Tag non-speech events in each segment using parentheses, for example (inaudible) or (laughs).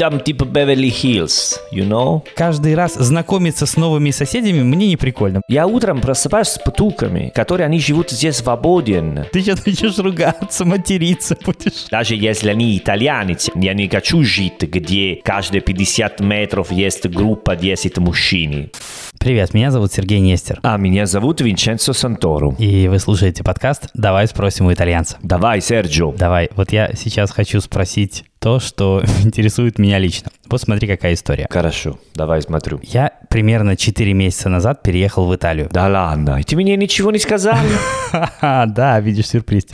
там типа Беверли-Хиллз, you know? Каждый раз знакомиться с новыми соседями мне не прикольно. Я утром просыпаюсь с птуками, которые они живут здесь свободен. Ты сейчас начнешь ругаться, материться будешь. Даже если они итальянцы, я не хочу жить, где каждые 50 метров есть группа 10 мужчин. Привет, меня зовут Сергей Нестер. А меня зовут Винченцо Сантору. И вы слушаете подкаст «Давай спросим у итальянца». Давай, Серджо. Давай, вот я сейчас хочу спросить то, что (laughs) интересует меня лично. Вот смотри, какая история. Хорошо, давай смотрю. Я примерно 4 месяца назад переехал в Италию. Да ладно, и ты мне ничего не сказал? (laughs) Да, видишь, сюрприз.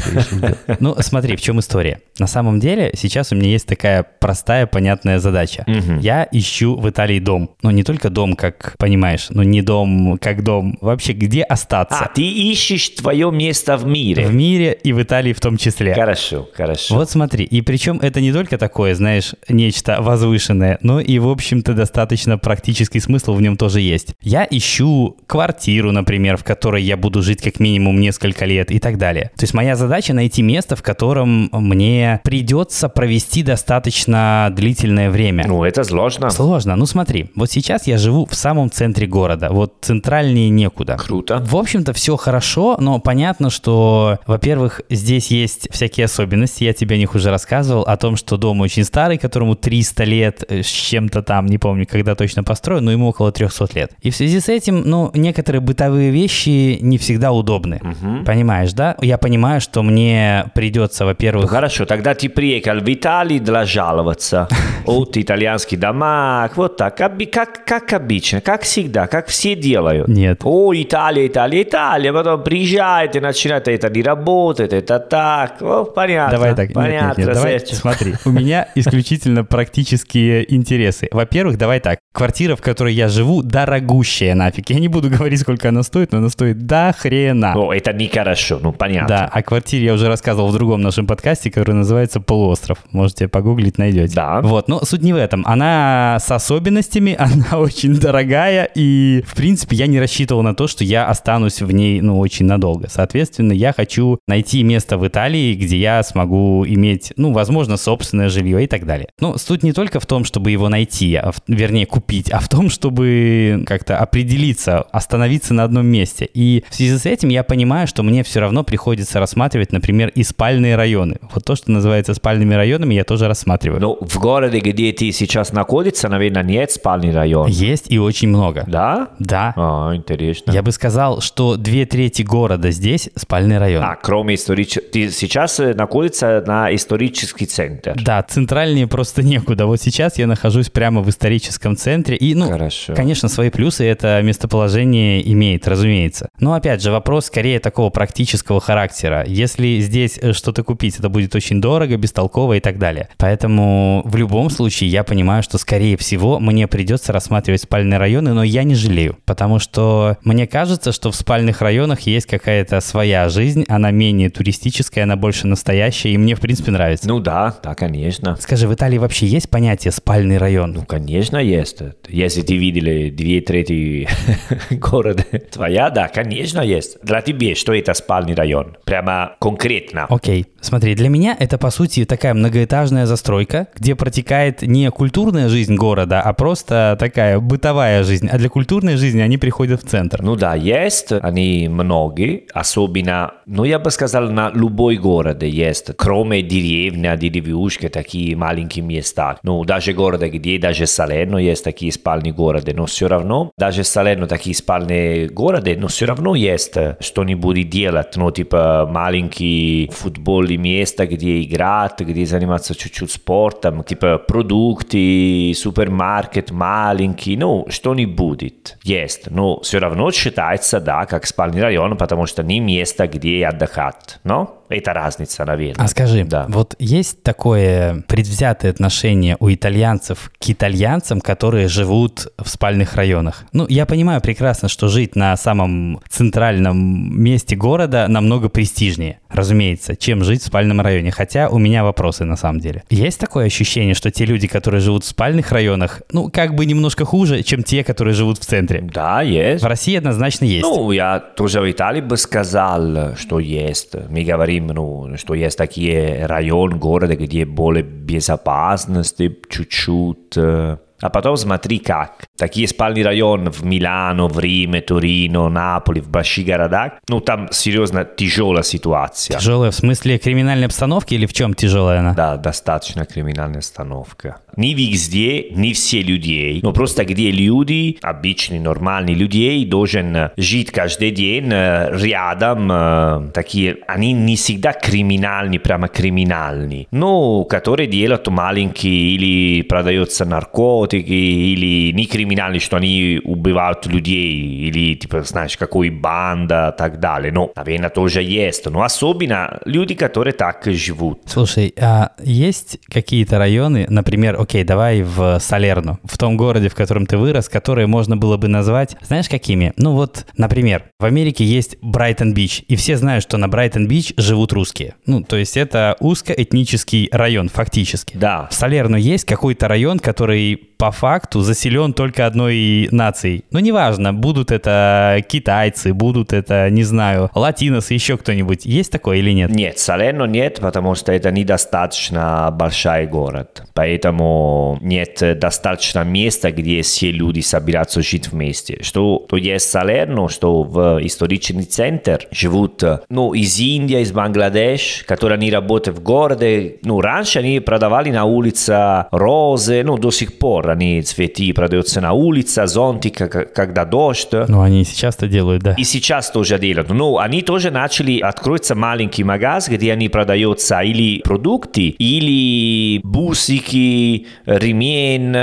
Ну, смотри, в чем история. На самом деле, сейчас у меня есть такая простая, понятная задача. Я ищу в Италии дом. Ну, не только дом, как понимаешь, ну, не дом, как дом. Вообще, где остаться? А, ты ищешь твое место в мире. В мире и в Италии в том числе. Хорошо, хорошо. Вот смотри, и причем это не только такое, знаешь, нечто возвышенное, но и, в общем-то, достаточно практический смысл в нем тоже есть. Я ищу квартиру, например, в которой я буду жить как минимум несколько лет и так далее. То есть моя задача найти место, в котором мне придется провести достаточно длительное время. Ну, это сложно. Сложно. Ну смотри, вот сейчас я живу в самом центре города, вот центральнее некуда. Круто. В общем-то, все хорошо, но понятно, что, во-первых, здесь есть всякие особенности. Я тебе о них уже рассказывал, о том, что дом очень старый, которому 300 лет с чем-то там, не помню, когда точно построен, но ему около 300 лет. И в связи с этим, ну, некоторые бытовые вещи не всегда удобны. Понимаешь, да? Я понимаю, что мне придется, Ну, во-первых, хорошо, тогда ты приехал в Италию для жаловаться. (laughs) Вот итальянский дома, вот так, как, как обычно, как всегда, как все делают. Нет. О, Италия, Италия, Италия, потом приезжаете, начинаете, это не работает, это так. О, понятно, Давай так, нет, понятно, нет, нет, давай, Серджо. смотри, у меня (laughs) исключительно практические интересы. Во-первых, давай так, квартира, в которой я живу, дорогущая нафиг. Я не буду (laughs) говорить, сколько она стоит, но она стоит до хрена. О, это нехорошо, ну понятно. Да, о квартире я уже рассказывал в другом нашем подкасте, который называется «Полуостров». Можете погуглить, найдете. Да. Вот, но суть не в этом. Она с особенностями, (laughs) она очень дорогая, и, в принципе, я не рассчитывал на то, что я останусь в ней, ну, очень надолго. Соответственно, я хочу найти место в Италии, где я смогу иметь, ну, возможно, собственное жилье и так далее. Ну, суть не только в том, чтобы его найти, а в- вернее, купить, а в том, чтобы как-то определиться, остановиться на одном месте. И в связи с этим я понимаю, что мне все равно приходится рассматривать, например, и спальные районы. Вот то, что называется спальными районами, я тоже рассматриваю. Ну, в городе, где ты сейчас находишься, наверное, нет спальный район. Есть и очень много. Да? Да. А, интересно. Я бы сказал, что две трети города здесь спальный район. А, кроме исторического... Ты сейчас э, находится на исторический центр. Да, центральнее просто некуда. Вот сейчас я нахожусь прямо в историческом центре. И, ну, Хорошо. конечно, свои плюсы это местоположение имеет, разумеется. Но, опять же, вопрос скорее такого практического характера. Если здесь э, что-то купить, это будет очень дорого, бестолково и так далее. Поэтому в любом случае я понимаю, что, скорее всего, мне придется рассматривать спальные районы, но я не жалею. Потому что мне кажется, что в спальных районах есть какая-то своя жизнь, она менее туристическая, она больше настоящая, и мне, в принципе, нравится. Ну да, да, конечно. Скажи, в Италии вообще есть понятие спальный район? Ну, конечно, есть. Если ты видели две трети (laughs) города твоя, да, конечно, есть. Для тебя что это спальный район? Прямо конкретно. Окей, смотри, для меня это по сути такая многоэтажная застройка, где протекает не культурная жизнь города, а просто такая бытовая жизнь. А для культурной жизни они приходят в центр. Ну да, есть, они многие, особенно, ну я бы сказал, на любой город есть, кроме деревня, деревушки, такие маленькие места. Ну, даже города, где даже Салерно есть такие спальные города, но все равно, даже Салерно такие спальные города, но все равно есть что-нибудь делать, ну, типа маленькие футбольные места, где играть, где заниматься чуть-чуть спортом, типа продукты, супермаркет маленький, ну, что-нибудь есть. Но все равно считается, да, как спальный район, потому что не место, где отдыхать, но это разница, наверное. А скажи, Да. вот есть такое предвзятое отношение у итальянцев к итальянцам, которые живут в спальных районах? Ну, я понимаю прекрасно, что жить на самом центральном месте города намного престижнее, разумеется, чем жить в спальном районе. Хотя у меня вопросы на самом деле. Есть такое ощущение, что те люди, которые живут в спальных районах, ну, как бы немножко хуже, чем те, которые живут в центре? Да, есть. В России однозначно есть. Ну, я тоже в Италии бы сказал, что есть. Мы говорим говорим, ну, что есть такие районы города, где более безопасности чуть-чуть, э, а потом смотри как. Такие районы в Милано, в Риме, Торино, Наполе, в больших городах, ну там серьезно тяжелая ситуация. Тяжелая в смысле криминальной обстановки или в чем тяжелая она? Да, достаточно криминальная обстановка. Не везде, не все людей, но просто где люди, обычные, нормальные людей, должен жить каждый день рядом, такие, они не всегда криминальные, прямо криминальные, но которые делают маленькие или продаются наркотики или не криминальные, что они убивают людей, или, типа, знаешь, какой банда, так далее. Но, наверное, тоже есть. Но особенно люди, которые так живут. Слушай, а есть какие-то районы, например, окей, давай в Салерно, в том городе, в котором ты вырос, которые можно было бы назвать, знаешь, какими? Ну вот, например, в Америке есть Брайтон-Бич, и все знают, что на Брайтон-Бич живут русские. Ну, то есть это узкоэтнический район, фактически. Да. В Салерно есть какой-то район, который по факту заселен только одной нацией. Но неважно, будут это китайцы, будут это, не знаю, латиносы, еще кто-нибудь. Есть такое или нет? Нет, Салерно нет, потому что это недостаточно большой город. Поэтому нет достаточно места, где все люди собираются жить вместе. Что то есть Салерно, что в исторический центр живут ну, из Индии, из Бангладеш, которые они работают в городе. Ну, раньше они продавали на улице розы, ну, до сих пор они цветы продаются на улице, зонтик, когда дождь. Ну, они сейчас-то делают, да. И сейчас тоже делают. Ну, они тоже начали, откроется маленький магаз, где они продаются или продукты, или бусики, ремень,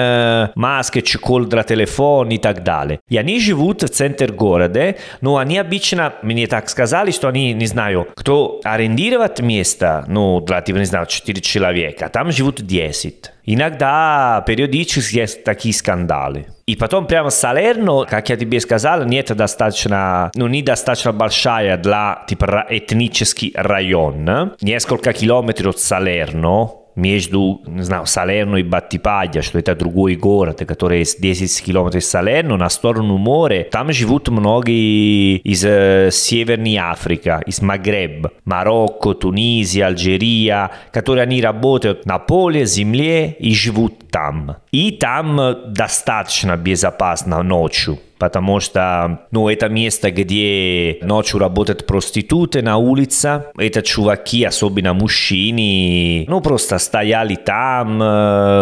маски, чехол для телефона и так далее. И они живут в центре города, но они обычно, мне так сказали, что они, не знаю, кто арендирует место, ну, для, типа, не знаю, 4 человека, там живут 10. Иногда периодически есть такие скандалы. И потом прямо Салерно, как я тебе сказал, нет достаточно, ну, недостаточно большая для, типа, этнический район. Несколько километров от Салерно, между, не знаю, Салерно и Battipaglia, что это другой город, который есть 10 километров Салерно, на сторону моря. Там живут многие из э, Северной Африки, из Магреб, Марокко, Тунизия, Алжирия, которые они работают на поле, земле и живут там. И там достаточно безопасно ночью потому что, ну, это место, где ночью работают проституты на улице, это чуваки, особенно мужчины, ну, просто стояли там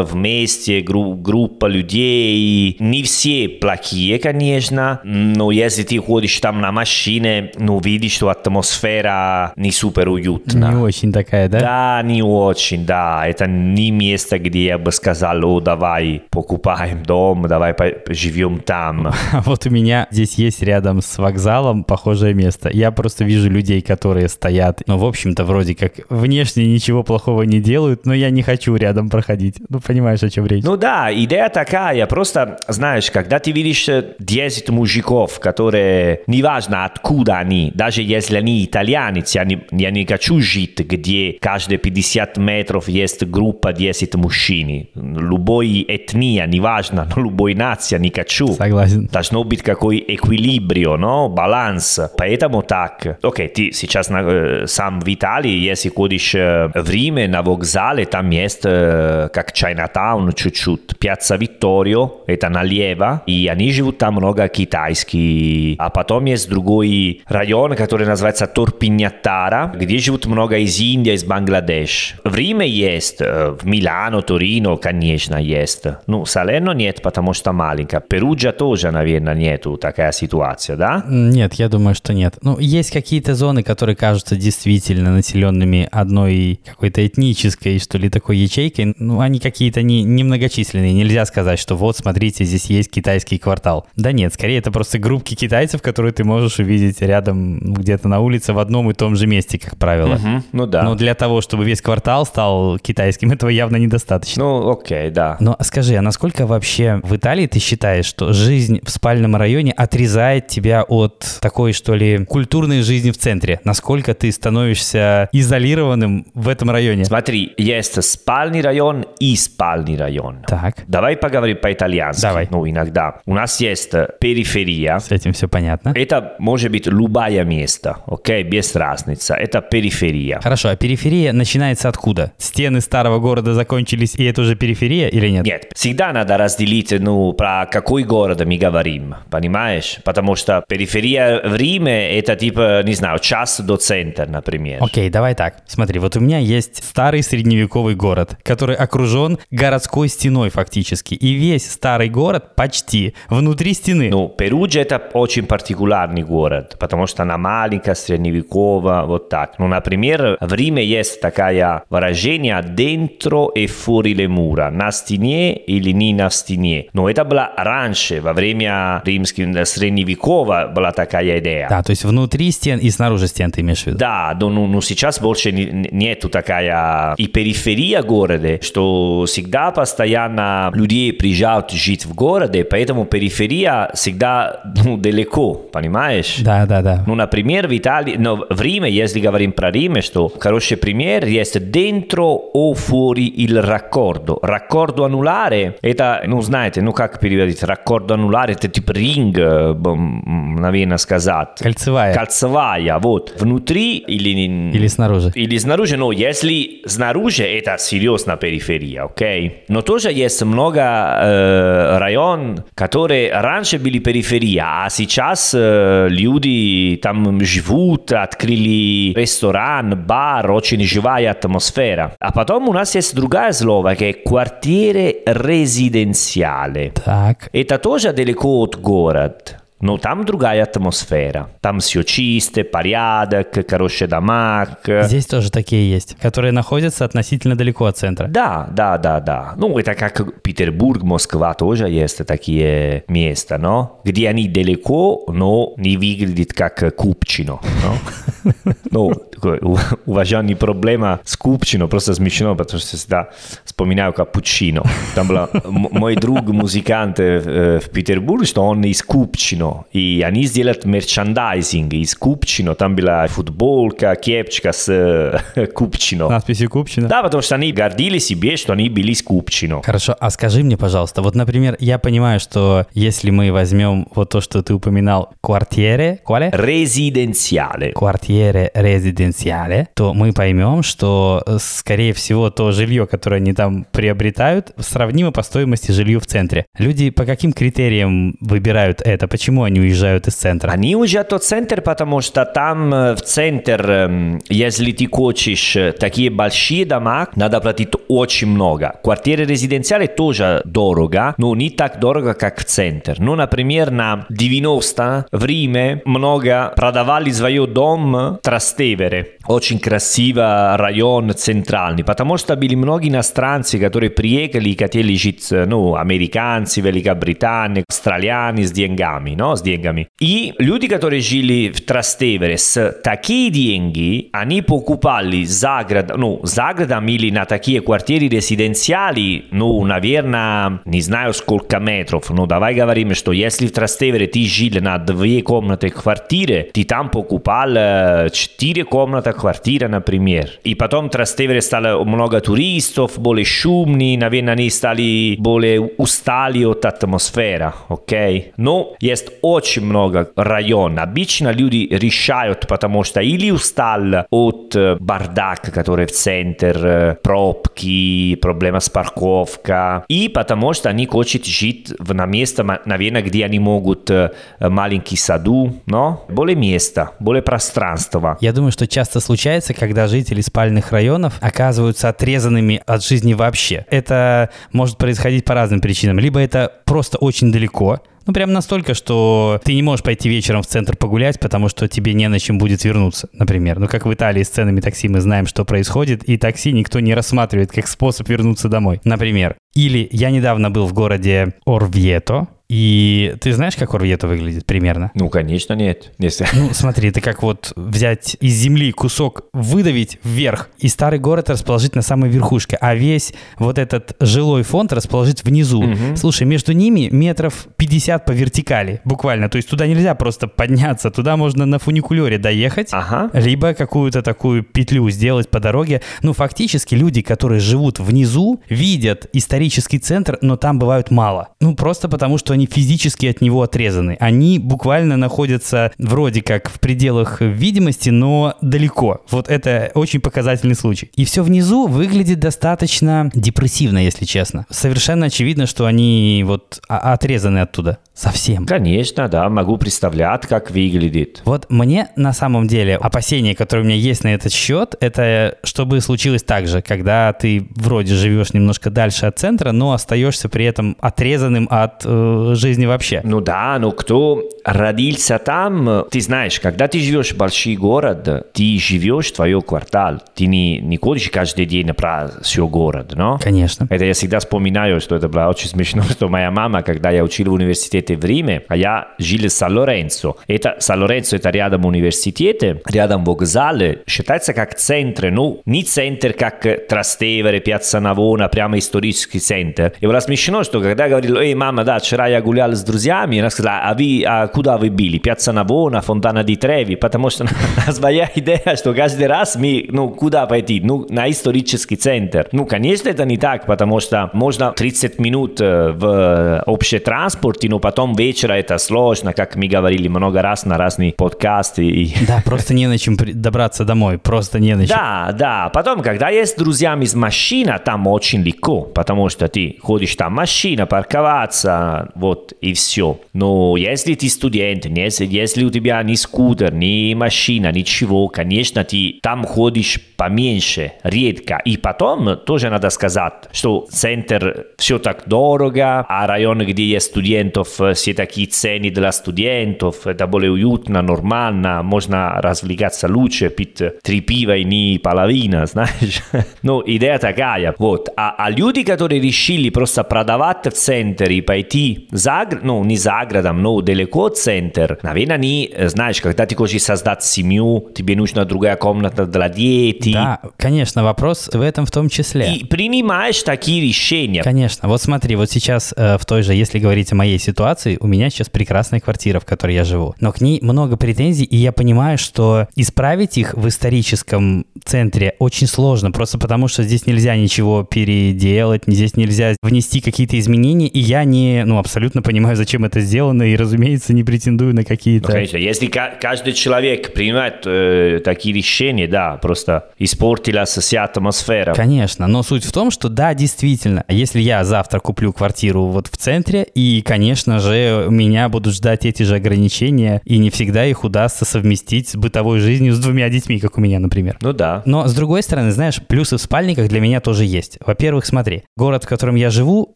вместе, гру- группа людей, не все плохие, конечно, но если ты ходишь там на машине, ну, видишь, что атмосфера не супер уютная. Не очень такая, да? Да, не очень, да, это не место, где я бы сказал, о, давай покупаем дом, давай живем там. (laughs) вот у меня здесь есть рядом с вокзалом похожее место. Я просто вижу людей, которые стоят, ну, в общем-то, вроде как внешне ничего плохого не делают, но я не хочу рядом проходить. Ну, понимаешь, о чем речь? Ну да, идея такая. Просто, знаешь, когда ты видишь 10 мужиков, которые, неважно откуда они, даже если они итальянцы, я не, я не хочу жить, где каждые 50 метров есть группа 10 мужчин. Любой этния, неважно, (laughs) но любой нация не хочу. Согласен. Должно быть какой эквилибрио, но баланс. Поэтому так. Окей, ты сейчас на, сам в Италии, если ходишь в Риме на вокзале, там есть как Чайнатаун чуть-чуть. Пьяца Витторио, это налево, и они живут там много китайских. А потом есть другой район, который называется Торпиньяттара, где живут много из Индии, из Бангладеш. В Риме есть, в Милано, Торино, конечно, есть. Ну, Салерно нет, потому что маленькая. Перуджа тоже, наверное, нету такая ситуация, да? Нет, я думаю, что нет. Ну, есть какие-то зоны, которые кажутся действительно населенными одной какой-то этнической, что ли, такой ячейкой. Ну, они какие-то не, немногочисленные. Нельзя сказать, что вот, смотрите, здесь есть китайский квартал. Да нет, скорее это просто группки китайцев, которые ты можешь увидеть рядом где-то на улице в одном и том же месте, как правило. Угу, ну да. Но для того, чтобы весь квартал стал китайским, (laughs) этого явно недостаточно. Ну, окей, да. Но скажи, а насколько вообще в Италии ты считаешь, что жизнь в спальне спальном районе отрезает тебя от такой, что ли, культурной жизни в центре? Насколько ты становишься изолированным в этом районе? Смотри, есть спальный район и спальный район. Так. Давай поговорим по-итальянски. Давай. Ну, иногда. У нас есть периферия. С этим все понятно. Это может быть любое место, окей, без разницы. Это периферия. Хорошо, а периферия начинается откуда? Стены старого города закончились, и это уже периферия или нет? Нет, всегда надо разделить, ну, про какой город мы говорим, понимаешь? Потому что периферия в Риме это типа, не знаю, час до центра, например. Окей, давай так. Смотри, вот у меня есть старый средневековый город, который окружен городской стеной фактически. И весь старый город почти внутри стены. Ну, Перуджа это очень партикулярный город, потому что она маленькая, средневековая, вот так. Ну, например, в Риме есть такое выражение «dentro e fuori le mura», на стене или не на стене. Но это было раньше, во время римского средневековья была такая идея. Да, то есть внутри стен и снаружи стен ты имеешь в виду? Да, но ну, ну, сейчас больше не- нету такая и периферия города, что всегда постоянно людей приезжают жить в городе, поэтому периферия всегда ну, далеко, понимаешь? Да, да, да. Ну, например, в Италии, но в Риме, если говорим про Рим, что хороший пример есть dentro o fuori il raccordo. Raccordo anulare, это, ну, знаете, ну, как переводить? Raccordo anulare, это типа ринг, э, б- наверное, сказать. Кольцевая. Кольцевая, вот. Внутри или... Или снаружи. Или снаружи, но если снаружи, это серьезно периферия, окей? Но тоже есть много э, район, которые раньше были периферия, а сейчас э, люди там живут, открыли ресторан, бар, очень живая атмосфера. А потом у нас есть другое слово, que quartiere residenziale. Так. Это тоже далеко от города. Но там другая атмосфера. Там все чисто, порядок, хороший домак. Здесь тоже такие есть, которые находятся относительно далеко от центра. Да, да, да, да. Ну, это как Петербург, Москва тоже есть такие места, но? Где они далеко, но не выглядят как Купчино, но? (laughs) Ну, такой уважаемый проблема с Купчино, просто смешно, потому что всегда вспоминаю Капучино. Там был мой друг музыкант э, в Петербурге, что он из Купчино, и они сделают мерчандайзинг из Купчино, там была футболка, кепочка с Купчино. Надписи Купчина. Да, потому что они гордились себе, что они были из Купчино. Хорошо, а скажи мне, пожалуйста, вот, например, я понимаю, что если мы возьмем вот то, что ты упоминал, квартире, quale? Резиденциале. квартире резиденциале, то мы поймем, что, э, скорее всего, то жилье, которое они там приобретают, сравнимо по стоимости жилью в центре. Люди по каким критериям выбирают это? Почему они уезжают из центра? Они уезжают от центра, потому что там э, в центр, эм, если ты хочешь э, такие большие дома, надо платить очень много. Квартиры резиденциали тоже дорого, но не так дорого, как в центр. Ну, например, на 90 в Риме много продавали свой дом Трастевере. Очень красивый район центральный, потому что были многие иностранцы, которые приехали и хотели жить, э, ну, американцы, Великобритания, австралияне с деньгами, no? С деньгами. И люди, которые жили в Трастевере с такие деньги, они покупали за город, ну, за городом или на такие квартиры резиденциали, ну, наверное, не знаю сколько метров, но давай говорим, что если в Трастевере ты жил на две комнаты квартиры, ты там покупал э, четыре комнаты квартиры, например. И потом Трастевере стало много туристов, более шумные, наверное, они стали более устали от атмосферы, окей? Но есть очень много районов. Обычно люди решают, потому что или устал от бардака, который в центр, пробки, проблема с парковкой, и потому что они хотят жить на место, ма- наверное, где они могут маленький саду, но более места, более пространства. Я думаю, что часто случается, когда жители спальных районов оказываются отрезанными от жизни вообще. Это может происходить по разным причинам. Либо это просто очень далеко, ну, прям настолько, что ты не можешь пойти вечером в центр погулять, потому что тебе не на чем будет вернуться, например. Ну, как в Италии с ценами такси мы знаем, что происходит, и такси никто не рассматривает как способ вернуться домой, например. Или я недавно был в городе Орвьето, И ты знаешь, как Орвьето выглядит примерно? Ну, конечно, нет. Если... Ну, смотри, это как вот взять из земли кусок, выдавить вверх, и старый город расположить на самой верхушке, а весь вот этот жилой фонд расположить внизу. Угу. Слушай, между ними метров 50 по вертикали, буквально. То есть туда нельзя просто подняться, туда можно на фуникулере доехать, ага. либо какую-то такую петлю сделать по дороге. Ну, фактически люди, которые живут внизу, видят исторический центр, но там бывают мало. Ну, просто потому, что они физически от него отрезаны. Они буквально находятся вроде как в пределах видимости, но далеко. Вот это очень показательный случай. И все внизу выглядит достаточно депрессивно, если честно. Совершенно очевидно, что они вот отрезаны оттуда совсем. Конечно, да, могу представлять, как выглядит. Вот мне на самом деле опасения, которые у меня есть на этот счет, это чтобы случилось так же, когда ты вроде живешь немножко дальше от центра, но остаешься при этом отрезанным от э, жизни вообще. Ну да, но кто родился там, ты знаешь, когда ты живешь в большой город, ты живешь в твой квартал, ты не, не ходишь каждый день про все город, но? Конечно. Это я всегда вспоминаю, что это было очень смешно, (laughs) что моя мама, когда я учил в университете в Риме, а я жил в Сан-Лоренцо. Это Сан-Лоренцо это рядом университете, рядом вокзалы, считается как центр, ну, не центр, как Трастевere, Пьяцца Навона, прямо исторический центр. И было смешно, что когда говорил, эй, мама, да, вчера я гулял с друзьями, она сказала, а вы, а куда вы были? Пьяцца Навона, Фонтана ди Треви, потому что (laughs) своя идея, что каждый раз мы, ну, куда пойти? Ну, на исторический центр. Ну, конечно, это не так, потому что можно 30 минут в общем транспорте, но потом вечера это сложно, как мы говорили много раз на разные подкасты. (laughs) Да, просто не на чем добраться домой, просто не на чем. Да, да. Потом, когда есть друзьями из машина, там очень легко, потому что ты ходишь там машина, парковаться, вот и все. Но если ты студент, если, у тебя ни скутер, ни машина, ничего, конечно, ты там ходишь поменьше, редко. И потом тоже надо сказать, что центр все так дорого, а район, где есть студентов, все такие цены для студентов, это более уютно, нормально, можно развлекаться лучше, пить три пива и не половина, (laughs) знаешь. ну, идея такая. Вот. А, а люди, которые решили просто продавать в центре пойти за, ну, не за городом, но далеко от центра, наверное, они, знаешь, когда ты хочешь создать семью, тебе нужна другая комната для детей. Да, конечно, вопрос в этом в том числе. И принимаешь такие решения. Конечно. Вот смотри, вот сейчас э, в той же, если говорить о моей ситуации, у меня сейчас прекрасная квартира, в которой я живу. Но к ней много претензий, и я понимаю, что исправить их в историческом центре очень сложно, просто потому что здесь нельзя ничего переделать, здесь нельзя внести какие-то изменения, и я не, ну, абсолютно понимаю, зачем это сделано, и, разумеется, не претендую на какие-то... Ну, конечно, если каждый человек принимает э, такие решения, да, просто испортилась вся атмосфера. Конечно, но суть в том, что да, действительно, если я завтра куплю квартиру вот в центре, и, конечно же, меня будут ждать эти же ограничения, и не всегда их удастся совместить с бытовой жизнью с двумя детьми, как у меня, например. Ну да. Но, с другой стороны, знаешь, плюсы в спальниках для меня тоже есть. Во-первых, смотри, город, в котором я живу,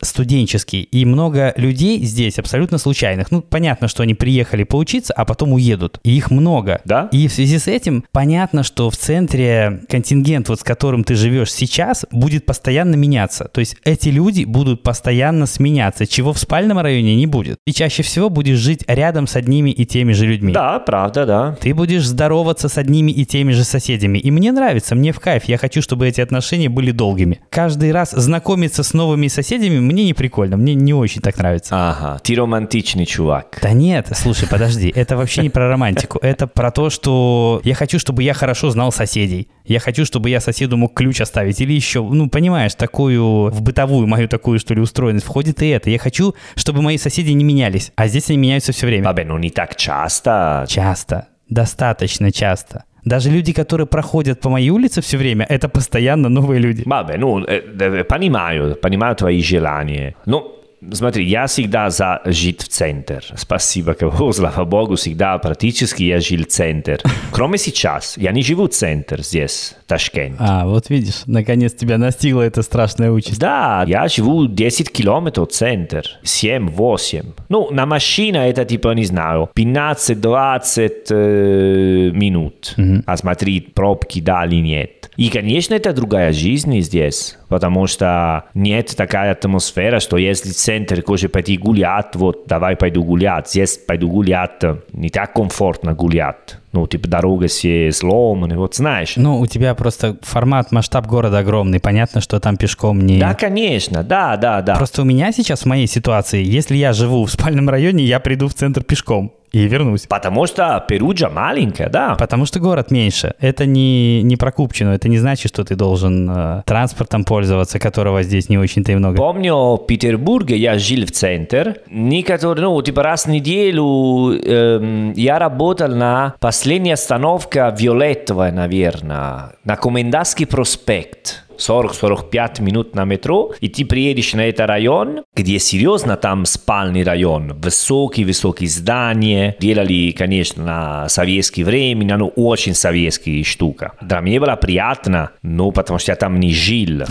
студенческий, и много людей здесь абсолютно случайных. Ну, понятно, что они приехали поучиться, а потом уедут. И их много. Да? И в связи с этим понятно, что в центре контингент, вот с которым ты живешь сейчас, будет постоянно меняться. То есть эти люди будут постоянно сменяться, чего в спальном районе не будет. И чаще всего будешь жить рядом с одними и теми же людьми. Да, правда, да. Ты будешь здороваться с одними и теми же соседями. И мне нравится, мне в кайф. Я хочу, чтобы эти отношения были долгими. Каждый раз знакомиться с новыми соседями мне не прикольно, мне не очень так нравится. Ага, ты романтичный чувак. Да нет, слушай, подожди, это вообще не про романтику. Это про то, что я хочу, чтобы я хорошо знал соседей. Я хочу, чтобы я соседу мог ключ оставить. Или еще, ну, понимаешь, такую, в бытовую мою такую, что ли, устроенность входит и это. Я хочу, чтобы мои соседи не менялись. А здесь они меняются все время. Vabbè, non и так часто. Часто. Достаточно часто. Даже люди, которые проходят по моей улице все время, это постоянно новые люди. Vabbè, ну, э, понимаю, понимаю твои желания. Ну, Смотри, я всегда за жить в центр. Спасибо, кого, (laughs) слава богу, всегда практически я жил в центр. Кроме сейчас. Я не живу в центр здесь, в Ташкенте. А, вот видишь, наконец тебя настигла эта страшная участь. Да, я живу 10 километров в центр. 7-8. Ну, на машине это типа, не знаю, 15-20 э, минут. Угу. А смотри, пробки дали нет. И, конечно, это другая жизнь здесь, потому что нет такая атмосфера, что если центр, коже пойти гулять, вот, давай пойду гулять. Здесь пойду гулять, не так комфортно гулять. Ну, типа, дорога все сломаны, вот знаешь. Ну, у тебя просто формат, масштаб города огромный. Понятно, что там пешком не... Да, конечно, да, да, да. Просто у меня сейчас в моей ситуации, если я живу в спальном районе, я приду в центр пешком и вернусь. Потому что Перуджа маленькая, да. Потому что город меньше. Это не, не про Купчину. Это не значит, что ты должен э, транспортом пользоваться, которого здесь не очень-то и много. Помню, в Петербурге я жил в центр. Некоторые, ну, типа раз в неделю эм, я работал на последней остановке Виолеттовая, наверное, на Комендантский проспект. 40-45 минут на метро, и ты приедешь на этот район, где серьезно там спальный район, высокие-высокие здания, делали, конечно, на советское время, но очень советская штука. Для меня было приятно, но потому что я там не жил.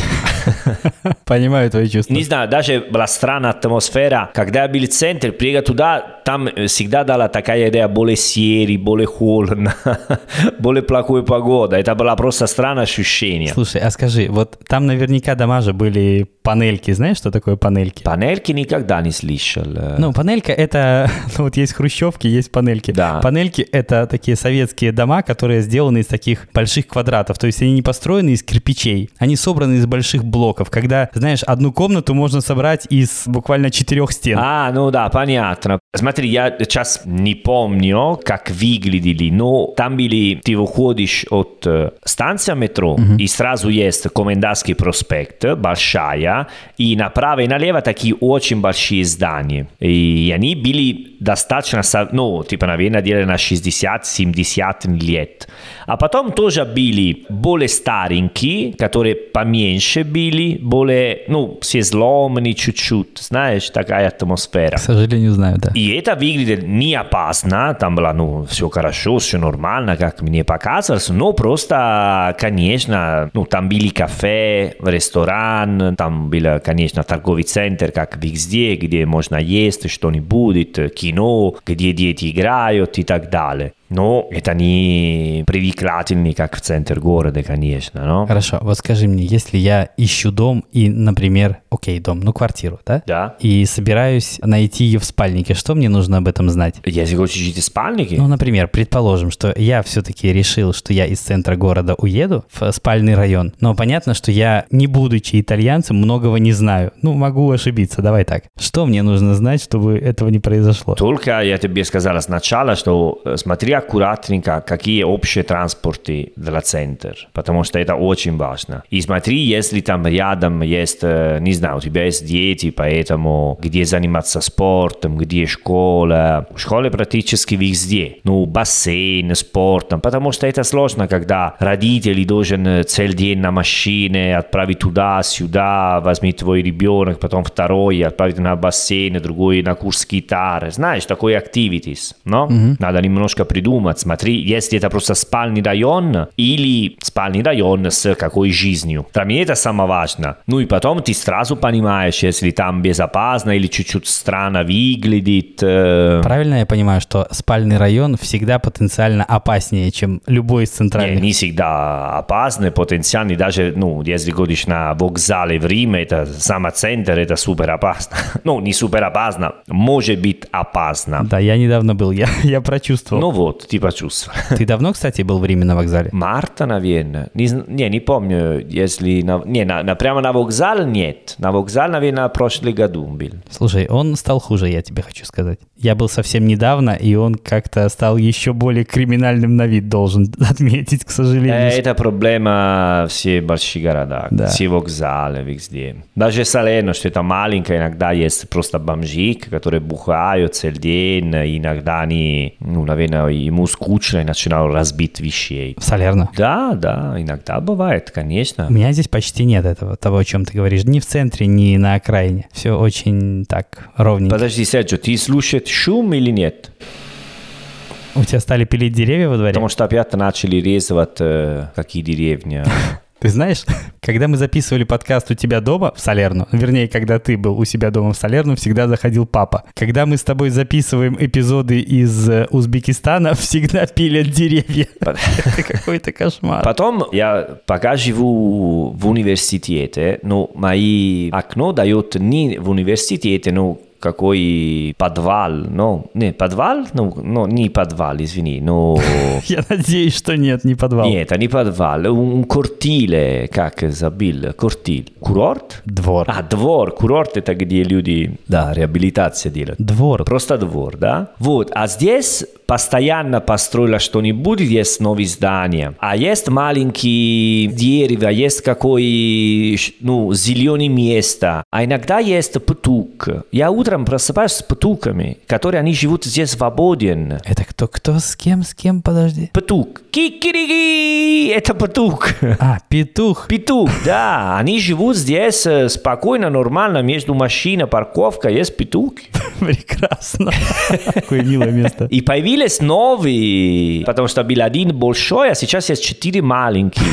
(laughs) Понимаю твои чувства. Не знаю, даже была странная атмосфера. Когда я был в центре, приехал туда, там всегда дала такая идея более серии, более холодно, (laughs) более плохой погода. Это было просто странное ощущение. Слушай, а скажи, вот там наверняка дома же были панельки. Знаешь, что такое панельки? Панельки никогда не слышал. Ну, панелька это... (laughs) Ну, вот есть хрущевки, есть панельки. Да. Панельки это такие советские дома, которые сделаны из таких больших квадратов. То есть они не построены из кирпичей. Они собраны из больших блоков. Когда, знаешь, одну комнату можно собрать из буквально четырех стен. А, ну да, понятно. Смотри, я сейчас не помню, как выглядели, но там были, ты выходишь от э, станции метро, Мгм. и сразу есть Комендантский проспект, большая, и направо и налево такие очень большие здания. И они были достаточно, ну, типа, наверное, где-то на 60-70 лет. А потом тоже были более старенькие, которые поменьше были, более, ну, все сломаны чуть-чуть, знаешь, такая атмосфера. К сожалению, знаю, да. И это выглядит не опасно, там было, ну, все хорошо, все нормально, как мне показалось, но просто, конечно, ну, там были кафе, ресторан, там был, конечно, торговый центр, как везде, где можно есть что-нибудь, кино, где дети играют и так далее. Но это не привлекательный, как в центр города, конечно, но... Хорошо, вот скажи мне, если я ищу дом и, например, окей, дом, ну квартиру, да? Да. И собираюсь найти ее в спальнике, что мне нужно об этом знать? Если хочешь жить в спальнике, Ну, например, предположим, что я все-таки решил, что я из центра города уеду в спальный район. Но понятно, что я, не будучи итальянцем, многого не знаю. Ну, могу ошибиться, давай так. Что мне нужно знать, чтобы этого не произошло? Только я тебе сказала сначала, что э, смотри аккуратненько, какие общие транспорты для центра, потому что это очень важно. И смотри, если там рядом есть, э, не знаю, у тебя есть дети, поэтому где заниматься спортом, где школа. Школа практически везде. Ну, бассейн, спортом, потому что это сложно, когда родители должен э, целый день на машине отправить туда-сюда, возьми твой ребенок, потом второй, отправить на бассейн, другой на курс гитары. Знаешь, такой activities, но надо немножко придумать. Смотри, если это просто спальный район или спальный район с какой жизнью. Для меня это самое важное. Ну и потом ты сразу понимаешь, если там безопасно или чуть-чуть странно выглядит. э, Правильно я понимаю, что спальный район всегда потенциально опаснее, чем любой из Не, центральных? не всегда опасны, потенциальны, даже, ну, если ходишь на вокзале в Риме, это сам центр, это супер опасно. (laughs) Ну, не супер опасно, может быть опасно. Да, я недавно был, я, (laughs) я прочувствовал. Ну вот, ты почувствовал. Ты давно, кстати, был в Риме на вокзале? Марта, наверное. Не, не, не помню, если... На, не, на, на- прямо на вокзал нет. На вокзал, наверное, в прошлом году был. Слушай, он стал хуже, я тебе хочу сказать. Я был совсем недавно, и он как-то стал еще более криминальным на вид, должен (laughs) отметить, к сожалению. Э, Это проблема все большие города, Да. все вокзалы везде. Даже Салерно, что это маленькое, иногда есть просто бомжи, которые бухают целый день, иногда они, ну, наверное, ему скучно и начинают разбить вещей. В Салерно. Да, да, иногда бывает, конечно. У меня здесь почти нет этого, того, о чем ты говоришь. Ни в центре, ни на окраине. Все очень так ровненько. Подожди, Серджо, ты слушаешь шум или нет? У тебя стали пилить деревья во дворе? Потому что опять начали резать э, какие деревни. (laughs) Ты знаешь, (laughs) когда мы записывали подкаст у тебя дома в Салерну, вернее, когда ты был у себя дома в Салерну, всегда заходил папа. Когда мы с тобой записываем эпизоды из э, Узбекистана, (laughs) всегда пилят деревья. (laughs) Это какой-то кошмар. Потом я пока живу в университете, но мои окно дает не в университете, но какой подвал, ну, не подвал, ну, ну не подвал, извини, но... (laughs) Я надеюсь, что нет, не подвал. Нет, не подвал, un cortile, как забыл, кортиль. Курорт? Двор. А, двор, курорт это где люди, да, реабилитация делают. Двор. Просто двор, да? Вот, а здесь постоянно построила что-нибудь, есть новые здания, а есть маленькие дерева, есть какое, ну, зеленое место, а иногда есть петух. Я утром просыпаюсь с петухами, которые они живут здесь свободен. Это кто, кто, с кем, с кем, подожди? Петух. Кикирики! Это петух. А, петух. Петух, да. Они живут здесь э, спокойно, нормально, между машиной, парковкой, есть петух. (laughs) Прекрасно. Какое милое место. И появились новые, потому что был один большой, а сейчас есть четыре маленькие.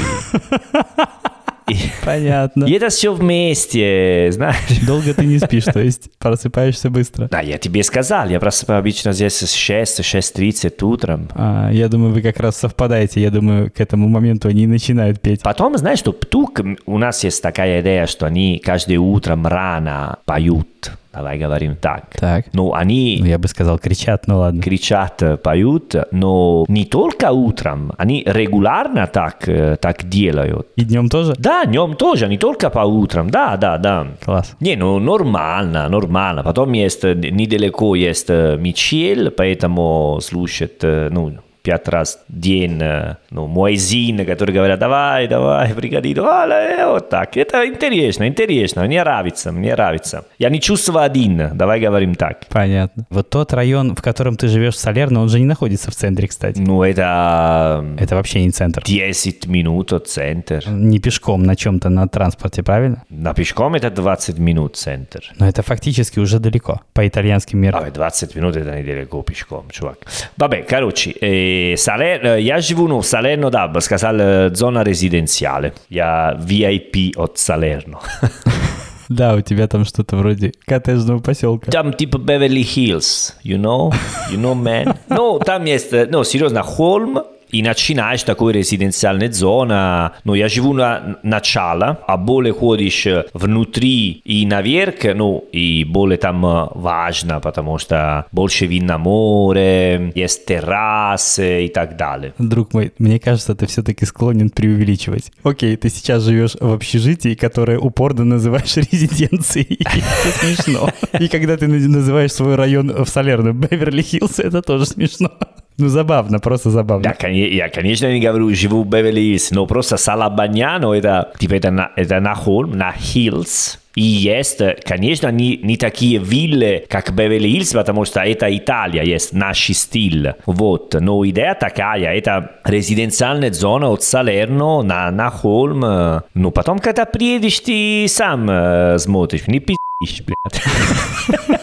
(laughs) Понятно. И это все вместе, знаешь. Долго ты не спишь, то есть просыпаешься быстро. Да, я тебе сказал, я просыпаюсь обычно здесь с 6, 6.30 утром. А, я думаю, вы как раз совпадаете. Я думаю, к этому моменту они начинают петь. Потом, знаешь, что птух, у нас есть такая идея, что они каждое утро рано поют. Давай говорим так. Так. Ну, они Ну, я бы сказал, кричат, ну ладно. кричат, э, поют, но не только утром, они регулярно так, э, так делают. И днем тоже? Да, днем тоже, не только по утрам, да, да, да. Класс. Не, ну нормально, нормально. Потом есть, э, недалеко есть Мичель, поэтому слушает, э, ну, пять раз в день, э, ну, муэзин, которые говорят, давай, давай, пригоди, давай, вот так. Это интересно, интересно, мне нравится, мне нравится. Я не чувствую один, давай говорим так. Понятно. Вот тот район, в котором ты живешь, Салерно, он же не находится в центре, кстати. Ну, это э, Это вообще не центр. 10 минут от центра. Не пешком на чем-то, на транспорте, правильно? На пешком это 20 минут центр. Но это фактически уже далеко, по итальянским меркам. Vabbè, 20 minuti это недалеко пешком, чувак. Vabbè, короче, э, Салер, э, я живу ну, в Салерно, да, бы сказал, э, зона резиденциале. Я VIP от Салерно. Да, у тебя там что-то вроде коттеджного поселка. Там типа Беверли Хиллз, you know? You know, man? Ну, там есть, э, ну, серьезно, холм, и начинаешь такой резиденциальная зона. Ну, я живу на начало, а ходишь э, внутри и наверх, ну, и более там э, важно, потому что больше вид на море, есть террасы и так далее. Друг мой, мне кажется, ты все-таки склонен преувеличивать. Окей, ты сейчас живешь в общежитии, которое упорно называешь (laughs) резиденцией. (laughs) И когда ты называешь свой район в Салерно Беверли-Хиллз, это тоже смешно. Ну, забавно, просто забавно. Коне- я, конечно, не говорю, живу в Беверли-Хиллз, но просто Салабаньяно, это, типа, это на, это на холм, на Хиллз. И есть, конечно, не, не такие виллы, как Беверли-Хиллз, потому что это Италия, есть наш стиль. Вот. Но идея такая, это резиденциальная зона от Салерно на, на холм. э, Ну, потом, когда приедешь, ты сам э, смотришь, не пи***ешь, блядь. (laughs)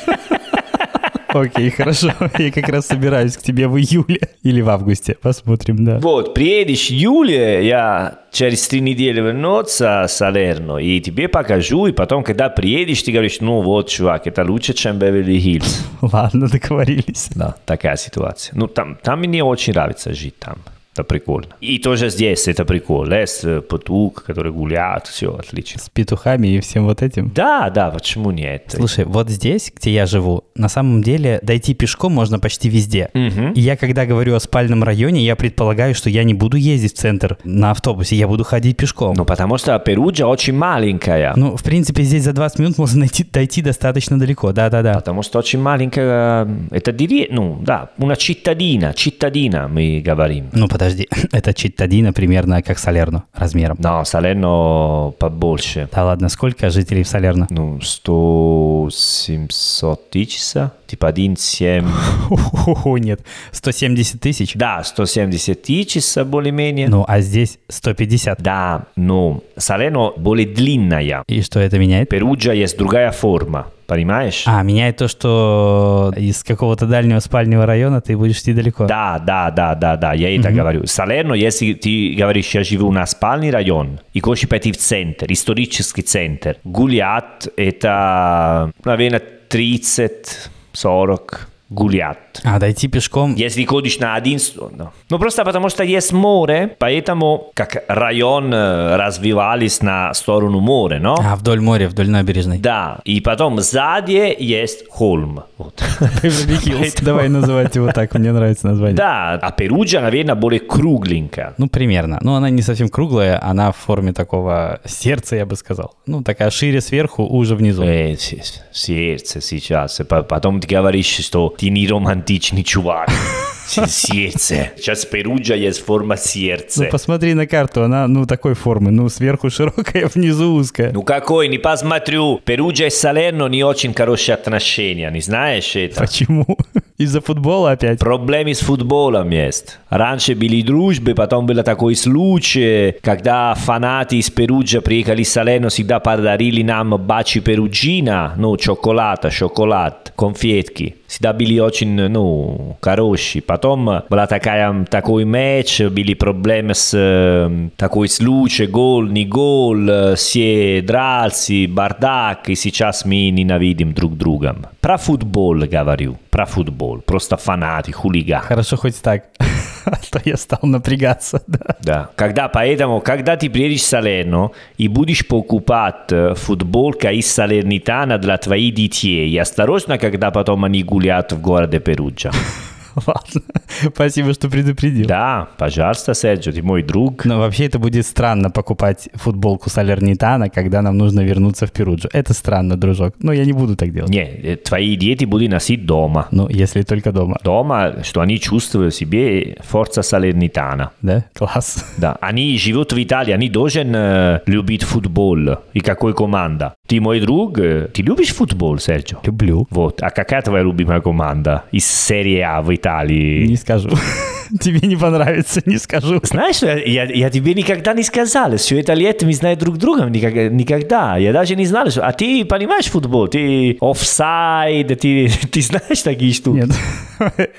Окей, хорошо. (laughs) Я как раз собираюсь к тебе в июле или в августе. Посмотрим, да. Вот, приедешь в июле, я через три недели вернуться в Салерно, и тебе покажу, и потом, когда приедешь, ты говоришь, ну вот, чувак, это лучше, чем Беверли-Хиллз. (laughs) Ладно, договорились. Да, такая ситуация. Ну, там, там мне очень нравится жить там. Это прикольно. И тоже здесь это прикольно. Лес, э, петух, который гуляет, все отлично. С петухами и всем вот этим. Да, да, почему нет? Слушай, вот здесь, где я живу, на самом деле дойти пешком можно почти везде. Мгм. И я, когда говорю о спальном районе, я предполагаю, что я не буду ездить в центр на автобусе, я буду ходить пешком. Ну, потому что Перуджа очень маленькая. Ну, в принципе, здесь за 20 минут можно найти, дойти достаточно далеко. Да-да-да. Потому что очень маленькая, э, это дире- ну, да, una cittadina, cittadina мы говорим. Ну, подожди, (laughs) это Читтадина примерно как Салерно размером. No, Salerno побольше. Да ладно, сколько жителей в Салерно? Ну, 100, 700 тысяч, типа 1,7. О, нет, 170 тысяч? Да, 170 тысяч более-менее. Ну, а здесь 150. Да, но Салено более длинная. И что это меняет? Перуджа есть другая форма. Понимаешь? А, меняет то, что из какого-то дальнего спального района ты будешь идти далеко. Да, да, да, да, да, я это говорю. Салерно, если ты говоришь, я живу на спальный район, и хочешь пойти в центр, исторический центр, гулять это, наверное, 30-40 гулять. А дойти пешком? Если ходишь на один сторону. Ну, просто потому что есть море, поэтому как район э, развивались на сторону моря, но? А, вдоль моря, вдоль набережной. Да, и потом сзади есть холм. Вот. (laughs) Давай называть его так, мне нравится название. Да, а Перуджа, наверное, более кругленькая. Ну, примерно. Ну, она не совсем круглая, она в форме такого сердца, я бы сказал. Ну, такая шире сверху, уже внизу. Э, сердце сейчас. Потом ты говоришь, что ты не романтичный чувак. (laughs) Сердце. Сейчас Перуджа есть форма сердца. Ну, посмотри на карту, она, ну, такой формы. Ну, сверху широкая, (laughs) внизу узкая. Ну, какой, не посмотрю. Перуджа и Салерно не очень хорошие отношения, не знаешь это? Почему? (laughs) Из-за футбола опять? Проблемы с футболом есть. Раньше были дружбы, потом был такой случай, когда фанаты из Перуджа приехали в Салерно, всегда подарили нам бачи Перуджина, ну, шоколад, шоколад, конфетки. Всегда были очень, ну, хорошие. Потом была такая, такой матч, были проблемы с такой случай, гол, не гол, все дрался, бардак, и сейчас мы ненавидим друг друга. Про футбол говорю, про футбол, просто фанаты, хулиганы. Хорошо хоть так. (laughs) То я стал напрягаться, (laughs) да. Да. Когда, поэтому, когда ты приедешь в Салерно и будешь покупать футболка из Салернитана для твоих детей, осторожно, когда потом они гуляют в городе Перуджа. (laughs) (laughs) Ладно, спасибо, что предупредил. Да, пожалуйста, Серджо, ты мой друг. Но вообще это будет странно покупать футболку Салернитана, когда нам нужно вернуться в Перуджу. Это странно, дружок. Но я не буду так делать. Не, твои дети будут носить дома. Ну, если только дома. Дома, что они чувствуют в себе форца Салернитана. Да? Класс. Да, они живут в Италии, они должны э, любить футбол. И какой команда. Ты мой друг, э, ты любишь футбол, Серджо? Люблю. Вот, а какая твоя любимая команда из серии А в Италии? Не скажу. (laughs) Тебе не понравится, не скажу. Знаешь, я, я тебе никогда не сказал, что мы знаем друг друга никогда. Я даже не знал, что... А ты понимаешь футбол? Ты офсайд, ты, (laughs) ты знаешь такие штуки? Нет.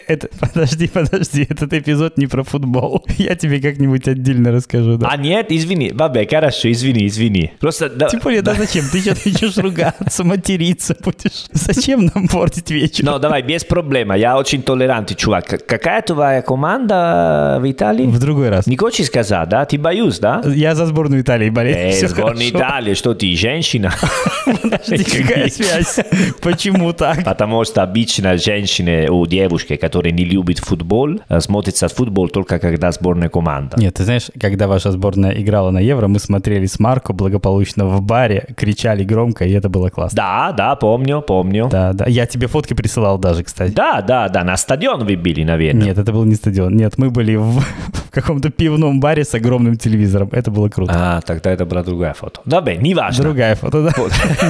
Это, подожди, подожди, этот эпизод не про футбол. Я тебе как-нибудь отдельно расскажу. Да. А нет, извини. Бабе, хорошо, извини, извини. Просто... Да, Тем более, да, да зачем? Ты что начнешь ругаться, материться будешь? Зачем нам портить вечер? Ну, давай, без проблем. Я очень толерантный чувак. Какая твоя команда в Италии? В другой раз. Не хочешь сказать, да? Ты боюсь, да? Я за сборную Италии болею. Э, хорошо. Италии, что ты, женщина? (laughs) Подожди, какая связь? Почему так? Потому что обычно женщины у девушки, которые не любят футбол, э, смотрятся футбол только когда сборная команда. Нет, ты знаешь, когда ваша сборная играла на Евро, мы смотрели с Марко благополучно в баре, кричали громко, и это было классно. Да, да, помню, помню. Да, да. Я тебе фотки присылал даже, кстати. Да, да, да, на стадион вы были, наверное. Нет, это был не стадион. Нет, мы были в, (laughs) в каком-то пивном баре с огромным телевизором. Это было круто. А, тогда это была другая фото. Да, бе, не важно. Другая фото, да?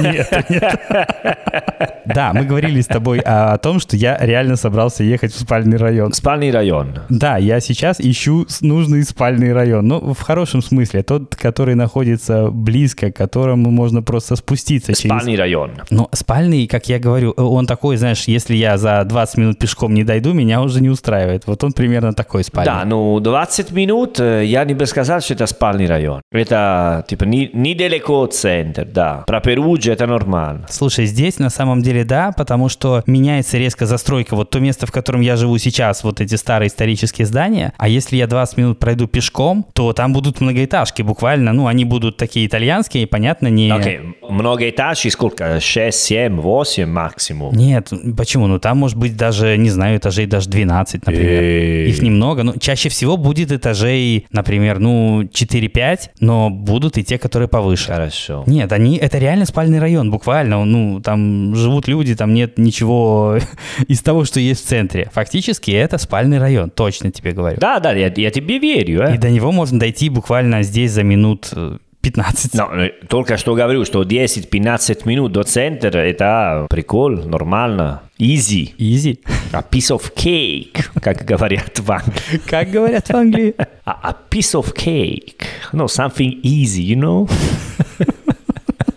(laughs) Нет, нет. (laughs) Да, мы говорили с тобой о, том, что я реально собрался ехать в спальный район. Спальный район. Да, я сейчас ищу нужный спальный район. Ну, в хорошем смысле. Тот, который находится близко, к которому можно просто спуститься через... Спальный район. Но спальный, как я говорю, он такой, знаешь, если я за 20 минут пешком не дойду, меня уже не устраивает. Вот он примерно такой спальный. Да, ну 20 минут э, я не бы сказал, что это спальный район. Это типа не, недалеко от центра, да. Про Перуджа это нормально. Слушай, здесь на самом деле да, потому что меняется резко застройка. Вот то место, в котором я живу сейчас, вот эти старые исторические здания. А если я 20 минут пройду пешком, то там будут многоэтажки буквально. Ну, они будут такие итальянские, понятно, не... Окей, многоэтажки сколько? 6, 7, 8 максимум. Нет, почему? Ну, там может быть даже, не знаю, этажей даже 12, например. Эй. Их немного. Ну, чаще всего будет этажей, например, ну, 4-5, но будут и те, которые повыше. Хорошо. Нет, они, это реально спальный район, буквально. Ну, там живут люди, там нет ничего (laughs) из того, что есть центре. Фактически это спальный район, точно тебе говорю. Да, да, я, я тебе верю. И Э. до него можно дойти буквально здесь за минут э, 15. Но э, только что говорю, что 10-15 минут до центра – это прикол, нормально, easy. Easy. A piece of cake, как говорят в Англии. (laughs) Как говорят в Англии? A, (laughs) a piece of cake. No, something easy, you know? (laughs)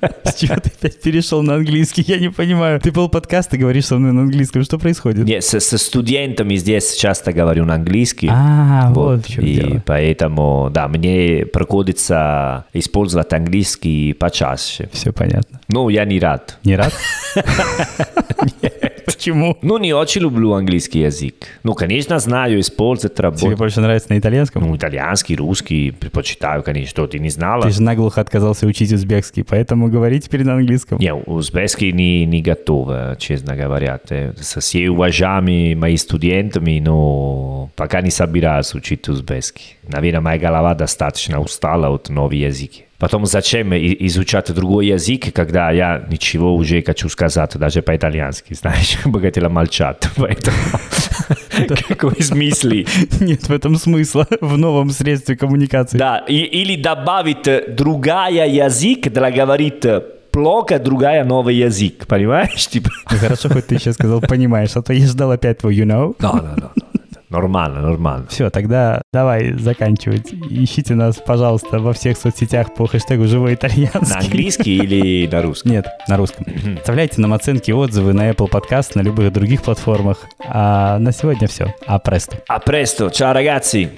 (laughs) С чего ты опять перешел на английский? Я не понимаю. Ты полподкаста говоришь со мной на английском. Что происходит? Я со, со студентами здесь часто говорю на английский. А, вот, в чем и дело. поэтому, да, мне приходится использовать английский почаще. Все понятно. Ну, я не рад. Не рад? (laughs) Почему? Ну, не очень люблю английский язык. Ну, конечно, знаю использовать, Тебе работать. больше нравится на итальянском? Ну, итальянский, русский предпочитаю, конечно. Что, ты не знала? Ты же наглухо отказался учить узбекский, поэтому говори теперь на английском. Не, узбекский не, не готов, честно говоря. Со всеми уважаемыми моими студентами, но пока не собираюсь учить узбекский. Наверное, моя голова достаточно устала от нового языка. Потом зачем изучать другой язык, когда я ничего уже хочу сказать, даже по-итальянски, знаешь, (laughs) богатела молчат. (laughs) Поэтому (laughs) какой смысл? Нет в этом смысла в новом средстве коммуникации. Да, или добавить э, другая язык, для говорить э, плохо другая новый язык, понимаешь? Типа... Ну, хорошо, хоть ты сейчас сказал, понимаешь, а то я ждал опять твой you know. Да, да, да. Нормально, нормально. Все, тогда давай заканчивать. Ищите нас, пожалуйста, во всех соцсетях по хэштегу «Живой итальянский». На английский или на русском? Нет, на русском. Оставляйте нам оценки отзывы на Apple Podcast, на любых других платформах. А на сегодня все. А престо. A presto, ciao ragazzi!